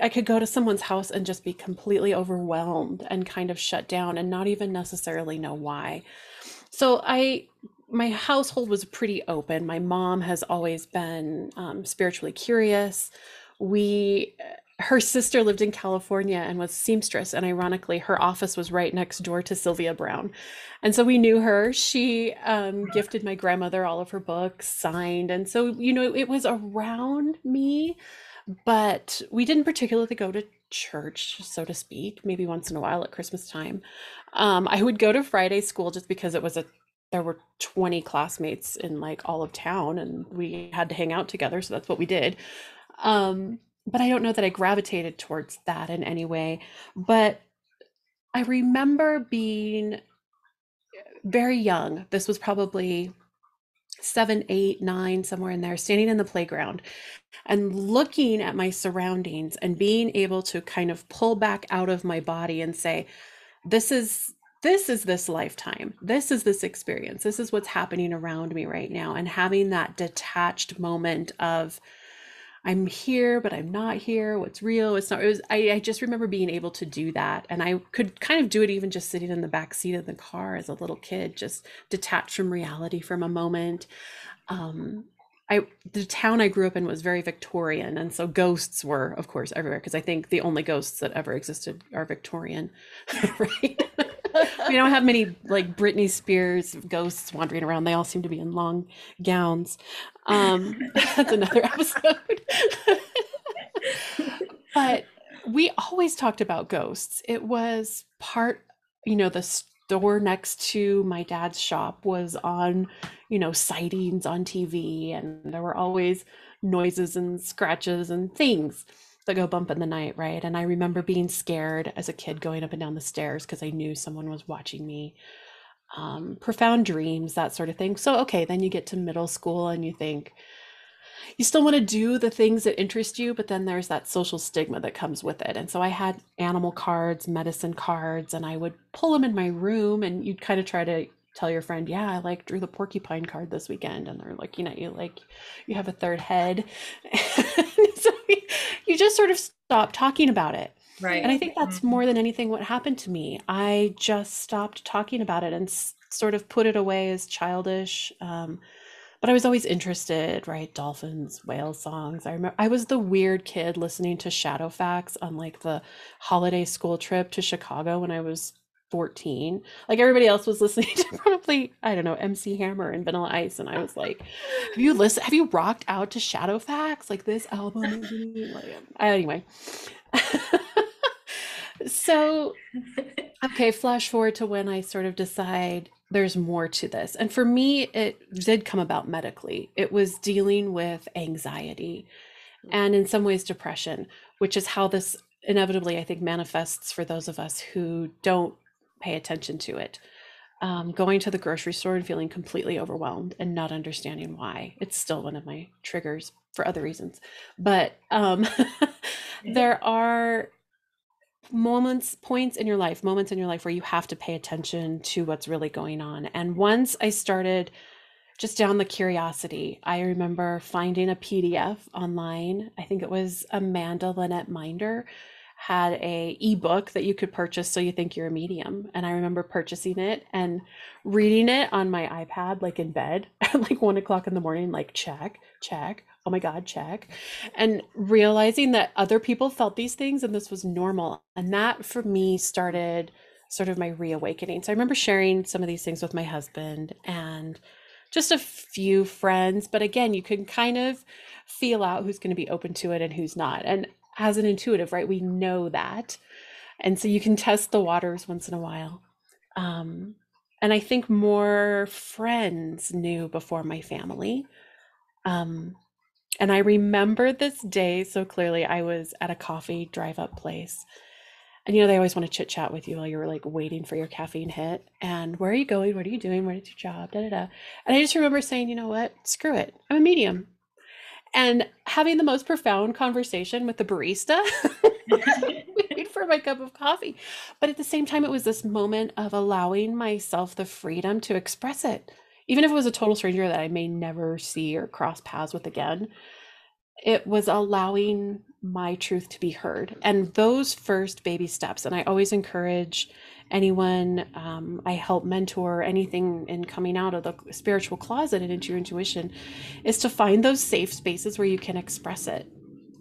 I could go to someone's house and just be completely overwhelmed and kind of shut down and not even necessarily know why. So I my household was pretty open. My mom has always been um, spiritually curious. We her sister lived in California and was seamstress and ironically her office was right next door to Sylvia Browne. And so we knew her. She um, gifted my grandmother all of her books signed. And so, you know, it was around me, but we didn't particularly go to church, so to speak, maybe once in a while at Christmas time. Um, I would go to Friday school just because it was a there were 20 classmates in like all of town and we had to hang out together so that's what we did. Um but i don't know that i gravitated towards that in any way but i remember being very young this was probably seven eight nine somewhere in there standing in the playground and looking at my surroundings and being able to kind of pull back out of my body and say this is this is this lifetime. This is this experience. This is what's happening around me right now. And having that detached moment of i'm here but i'm not here. What's real? It's not? It was I, I just remember being able to do that. And i could kind of do it even just sitting in the back seat of the car as a little kid just detached from reality from a moment. Um I the town I grew up in was very Victorian, and so ghosts were, of course, everywhere. Because I think the only ghosts that ever existed are Victorian, right? We don't have many like Britney Spears ghosts wandering around. They all seem to be in long gowns. Um, that's another episode. but we always talked about ghosts. It was part you know, the store next to my dad's shop was on, you know, sightings on TV, and there were always noises and scratches and things that go bump in the night, right? And I remember being scared as a kid going up and down the stairs because I knew someone was watching me. Um, profound dreams, that sort of thing. So, okay, then you get to middle school and you think, you still want to do the things that interest you, but then there's that social stigma that comes with it. And so I had animal cards, medicine cards, and I would pull them in my room, and you'd kind of try to tell your friend, yeah, I like drew the porcupine card this weekend, and they're looking at you like you have a third head. so you just sort of stop talking about it. Right. And I think that's Mhm. more than anything what happened to me. I just stopped talking about it and s- sort of put it away as childish. Um, but I was always interested, right? Dolphins, whale songs. I remember I was the weird kid listening to Shadowfax on like the holiday school trip to Chicago when I was 14. Like everybody else was listening to probably, I don't know, MC Hammer and Vanilla Ice. And I was like, have you listened, have you rocked out to Shadowfax? Like this album is really like, anyway. so okay flash forward to when i sort of decide there's more to this and for me it did come about medically it was dealing with anxiety and in some ways depression which is how this inevitably i think manifests for those of us who don't pay attention to it. Um, going to the grocery store and feeling completely overwhelmed and not understanding why. It's still one of my triggers for other reasons. But um, there are moments points in your life moments in your life where you have to pay attention to what's really going on. And once i started just down the curiosity i remember finding a pdf online. I think it was amanda linette meder had a ebook that you could purchase so you think you're a medium. And i remember purchasing it and reading it on my ipad like in bed at like one o'clock in the morning like check check oh my god check. And realizing that other people felt these things and this was normal. And that for me started sort of my reawakening. So i remember sharing some of these things with my husband and just a few friends. But again you can kind of feel out who's going to be open to it and who's not. And as an intuitive right we know that and so you can test the waters once in a while um, and i think more friends knew before my family um, and I remember this day so clearly. I was at a coffee drive up place. And you know, they always want to chit chat with you while you're like waiting for your caffeine hit. And where are you going? What are you doing? What is your job? Da da da. And I just remember saying, you know what? Screw it. I'm a medium. And having the most profound conversation with the barista. for my cup of coffee. But at the same time, it was this moment of allowing myself the freedom to express it even if it was a total stranger that I may never see or cross paths with again, it was allowing my truth to be heard. And those first baby steps, and I always encourage anyone um, I help mentor anything in coming out of the spiritual closet and into your intuition, is to find those safe spaces where you can express it.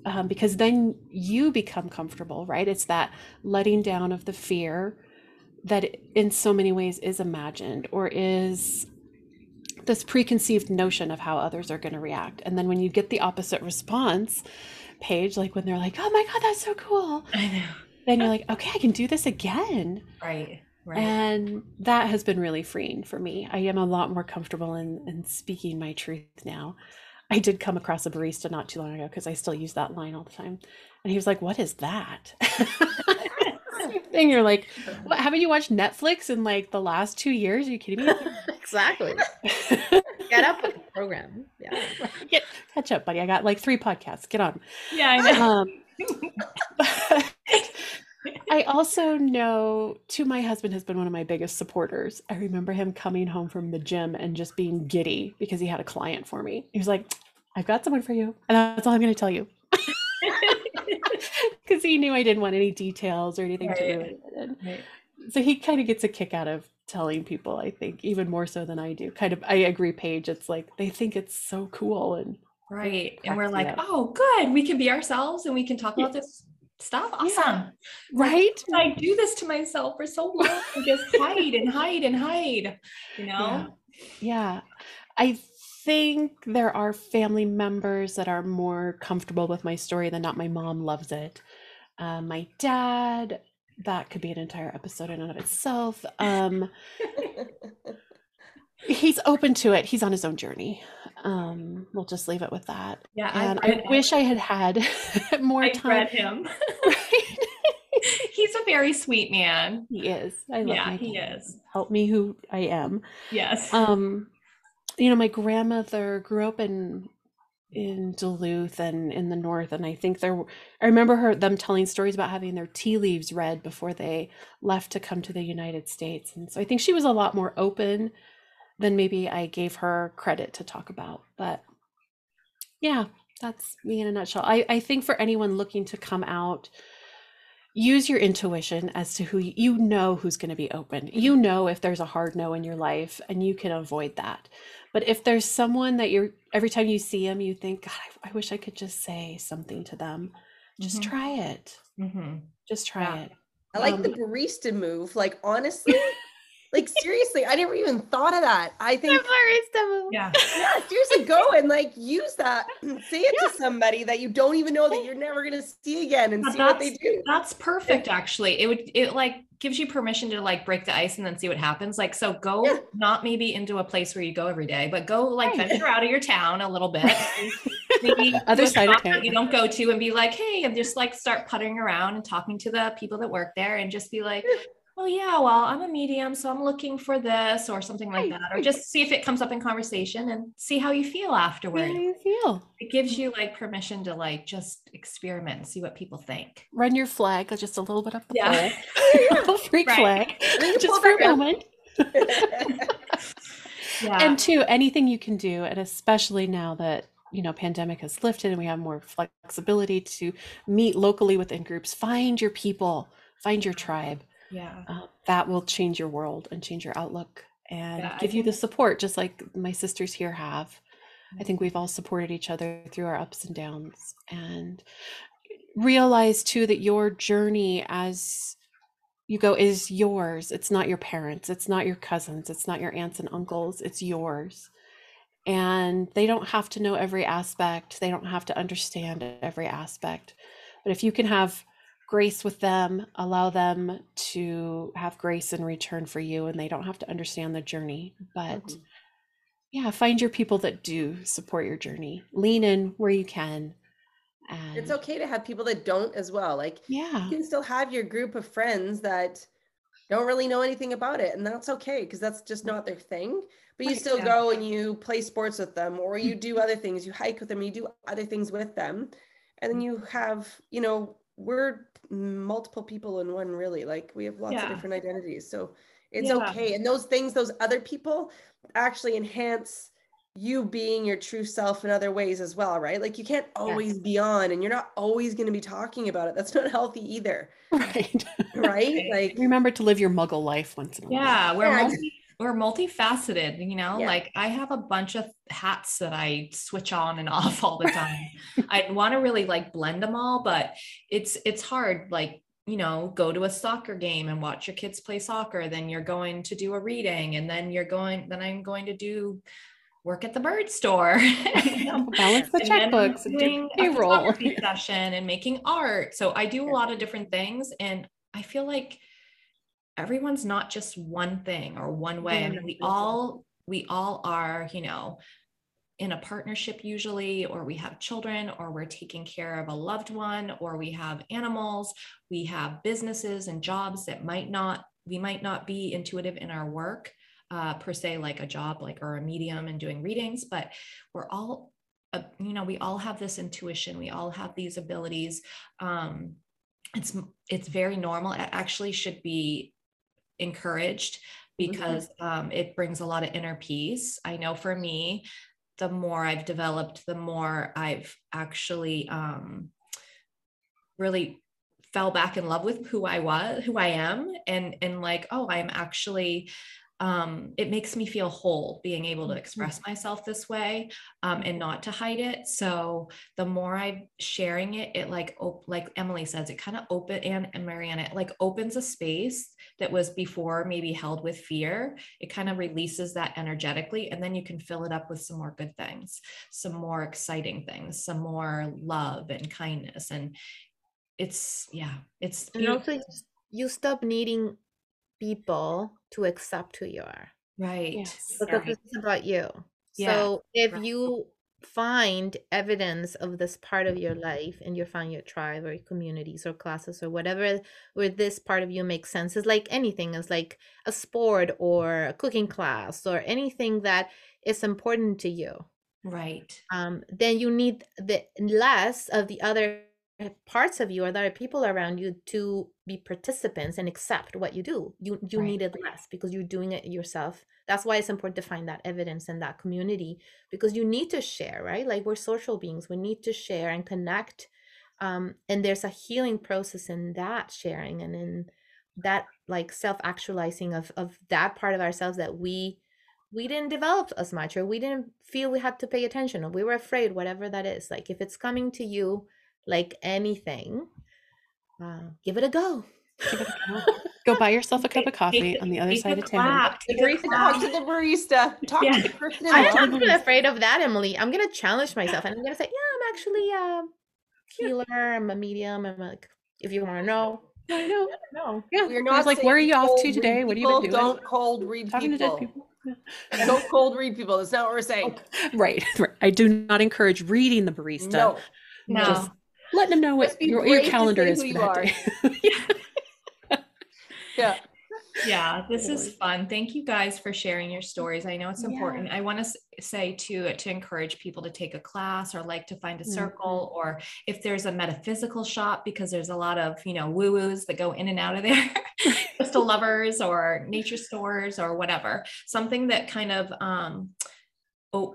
Um, because then you become comfortable, right? It's that letting down of the fear that in so many ways is imagined or is this preconceived notion of how others are going to react. And then when you get the opposite response, Paige, like when they're like, oh my God, that's so cool. I know. Then you're like, okay, I can do this again. Right. Right. And that has been really freeing for me. I am a lot more comfortable in, in speaking my truth now. I did come across a barista not too long ago because I still use that line all the time. And he was like, What is that? thing. You're like, what, haven't you watched Netflix in like the last two years? Are you kidding me? exactly. Get up with the program. Yeah. Get catch up, buddy. I got like three podcasts. Get on. Yeah, I know. Um, I also know too, my husband has been one of my biggest supporters. I remember him coming home from the gym and just being giddy because he had a client for me. He was like, I've got someone for you. And that's all I'm going to tell you. Because he knew I didn't want any details or anything to Right. ruin it. Right. so he kind of gets a kick out of telling people, I think, even more so than I do. Kind of, I agree, Paige. It's like they think it's so cool. And Right. And we're like, oh, good. We can be ourselves and we can talk Yeah. about this stuff. Yeah. Awesome. right? I do this to myself for so long and just hide and hide and hide, you know? Yeah. I think there are family members that are more comfortable with my story than not. My mom loves it. Uh, my dad that could be an entire episode in and of itself. Um, he's open to it. He's on his own journey. Um, we'll just leave it with that. Yeah, and read I wish I had had more I've time. read him. Right? He's a very sweet man. he is. I love Yeah, he dad. is. Help me who I am. Yes. Um, you know, my grandmother grew up in in Duluth and in the north, and I think there. I remember her them telling stories about having their tea leaves read before they left to come to the United States, and so I think she was a lot more open than maybe I gave her credit to talk about. But yeah, that's me in a nutshell. I I think for anyone looking to come out. Use your intuition as to who you, you know who's going to be open. You know if there's a hard no in your life, and you can avoid that. But if there's someone that you're every time you see them, you think, God, I, I wish I could just say something to them. Just Mhm. try it. Mhm. Just try Yeah. it. I like Um, the barista move. Like honestly, like seriously, I never even thought of that. I think Yeah. yeah, seriously, go and like use that. Say it to somebody that you don't even know that you're never gonna see again and But see what they do. That's perfect actually. It would it like gives you permission to like break the ice and then see what happens. Like so go Yeah. not maybe into a place where you go every day, but go like Right. venture out of your town a little bit. maybe Other side of shop that town. you don't go to and be like, hey, and just like start puttering around and talking to the people that work there and just be like, well, yeah, well, I'm a medium, so I'm looking for this or something like that. Or just see if it comes up in conversation and see how you feel How afterward. do you feel? It gives you like permission to like just experiment and see what people think. Run your flag just a little bit up the Yeah. pole. Freak Right. flag. Just for a moment. Yeah. and two anything you can do and especially now that you know pandemic has lifted and we have more flexibility to meet locally within groups find your people find your tribe yeah. uh, that will change your world and change your outlook and Yeah, give you the support just like my sisters here have. I think we've all supported each other through our ups and downs and realize too that your journey as you go is yours. It's not your parents it's not your cousins it's not your aunts and uncles it's yours. And they don't have to know every aspect they don't have to understand every aspect. But if you can have grace with them allow them to have grace in return for you and they don't have to understand the journey. But Mhm. yeah find your people that do support your journey. Lean in where you can and It's okay to have people that don't as well. Like yeah. you can still have your group of friends that don't really know anything about it and that's okay because that's just not their thing. But you Right, still yeah. go and you play sports with them or you do other things. You hike with them you do other things with them and then you have you know we're multiple people in one really. Like we have lots Yeah. of different identities so it's Yeah. okay. And those things those other people actually enhance you being your true self in other ways as well right? Like you can't always be on and you're not always going to be talking about it. That's not healthy either. Right. Right? Like remember to live your muggle life once in a while. Yeah, we're Yeah, multi, we're multifaceted, you know, Yeah. like I have a bunch of hats that I switch on and off all the time. I want to really like blend them all, but it's it's hard like you know, go to a soccer game and watch your kids play soccer, then you're going to do a reading and then you're going then I'm going to do work at the bird store. balance the checkbooks and do doing a photography session and making art. So I do a lot of different things, and I feel like everyone's not just one thing or one way. I mean, we all we all are, you know, in a partnership usually, or we have children, or we're taking care of a loved one, or we have animals, we have businesses and jobs that might not we might not be intuitive in our work uh, per se, like a job, like or a medium and doing readings, but we're all, uh, you know, we all have this intuition. We all have these abilities. Um, it's it's very normal. It actually should be encouraged because um, it brings a lot of inner peace. I know for me, the more I've developed, the more I've actually um, really fell back in love with who I was, who I am, and and like, oh, I'm actually. Um, it makes me feel whole being able to express myself this way um, and not to hide it. So the more I'm sharing it, it like op- like Emily says, it kind of open and, and Mariana, it like opens a space that was before maybe held with fear. It kind of releases that energetically, and then you can fill it up with some more good things, some more exciting things, some more love and kindness and it's yeah it's And also, you stop needing people to accept who you are Right. Yes. because Right. this is about you. Yeah. So if Right. you find evidence of this part of your life and you find your tribe or your communities or classes or whatever where this part of you makes sense is like anything is like a sport or a cooking class or anything that is important to you Right. um, then you need the less of the other parts of you or the other people around you to be participants and accept what you do. You you Right. need it less because you're doing it yourself. That's why it's important to find that evidence and that community because you need to share, right? Like we're social beings, we need to share and connect. Um, and there's a healing process in that sharing and in that like self-actualizing of of that part of ourselves that we we didn't develop as much or we didn't feel we had to pay attention or we were afraid whatever that is like if it's coming to you like anything uh, give it a go Give it a go. Go buy yourself a cup of coffee on the other side of town. clap, The take barista, talk to the barista. Talk Yeah. to the person I'm not even afraid of that emily i'm gonna challenge myself and i'm gonna say yeah i'm actually a healer i'm a medium i'm like if you want to know I know. no Yeah. We're not like, where are you off to today? What have you been doing? Don't cold read Talking to people. dead people. Yeah. Don't cold read people. That's not what we're saying. Right, right. I do not encourage reading the barista. No. No. Just letting them know what your, your calendar is who for you that are. day. Yeah. yeah this is fun thank you guys for sharing your stories i know it's Yeah. important i want to say too to encourage people to take a class or like to find a Mhm. circle or if there's a metaphysical shop because there's a lot of you know woo woos that go in and out of there crystal lovers or nature stores or whatever something that kind of um o-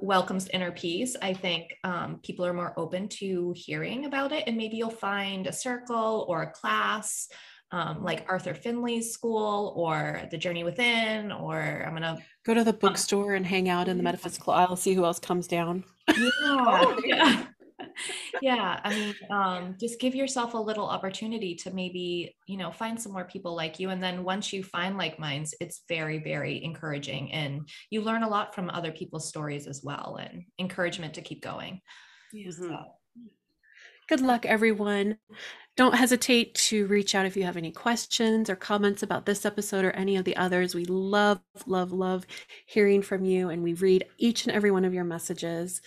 welcomes inner peace i think um, people are more open to hearing about it. And maybe you'll find a circle or a class um, like arthur findlay's school or the journey within or i'm gonna Go to the bookstore and hang out in the metaphysical aisle, see who else comes down. yeah. Oh, yeah yeah i mean um, just give yourself a little opportunity to maybe you know find some more people like you and then once you find like minds it's very very encouraging and you learn a lot from other people's stories as well and encouragement to keep going Yes. Mhm. Good luck, everyone. Don't hesitate to reach out if you have any questions or comments about this episode or any of the others. We love, love, love hearing from you, and we read each and every one of your messages.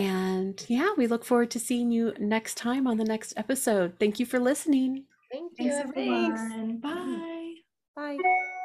And yeah, we look forward to seeing you next time on the next episode. Thank you for listening. thank you thanks everyone. everyone bye Bye.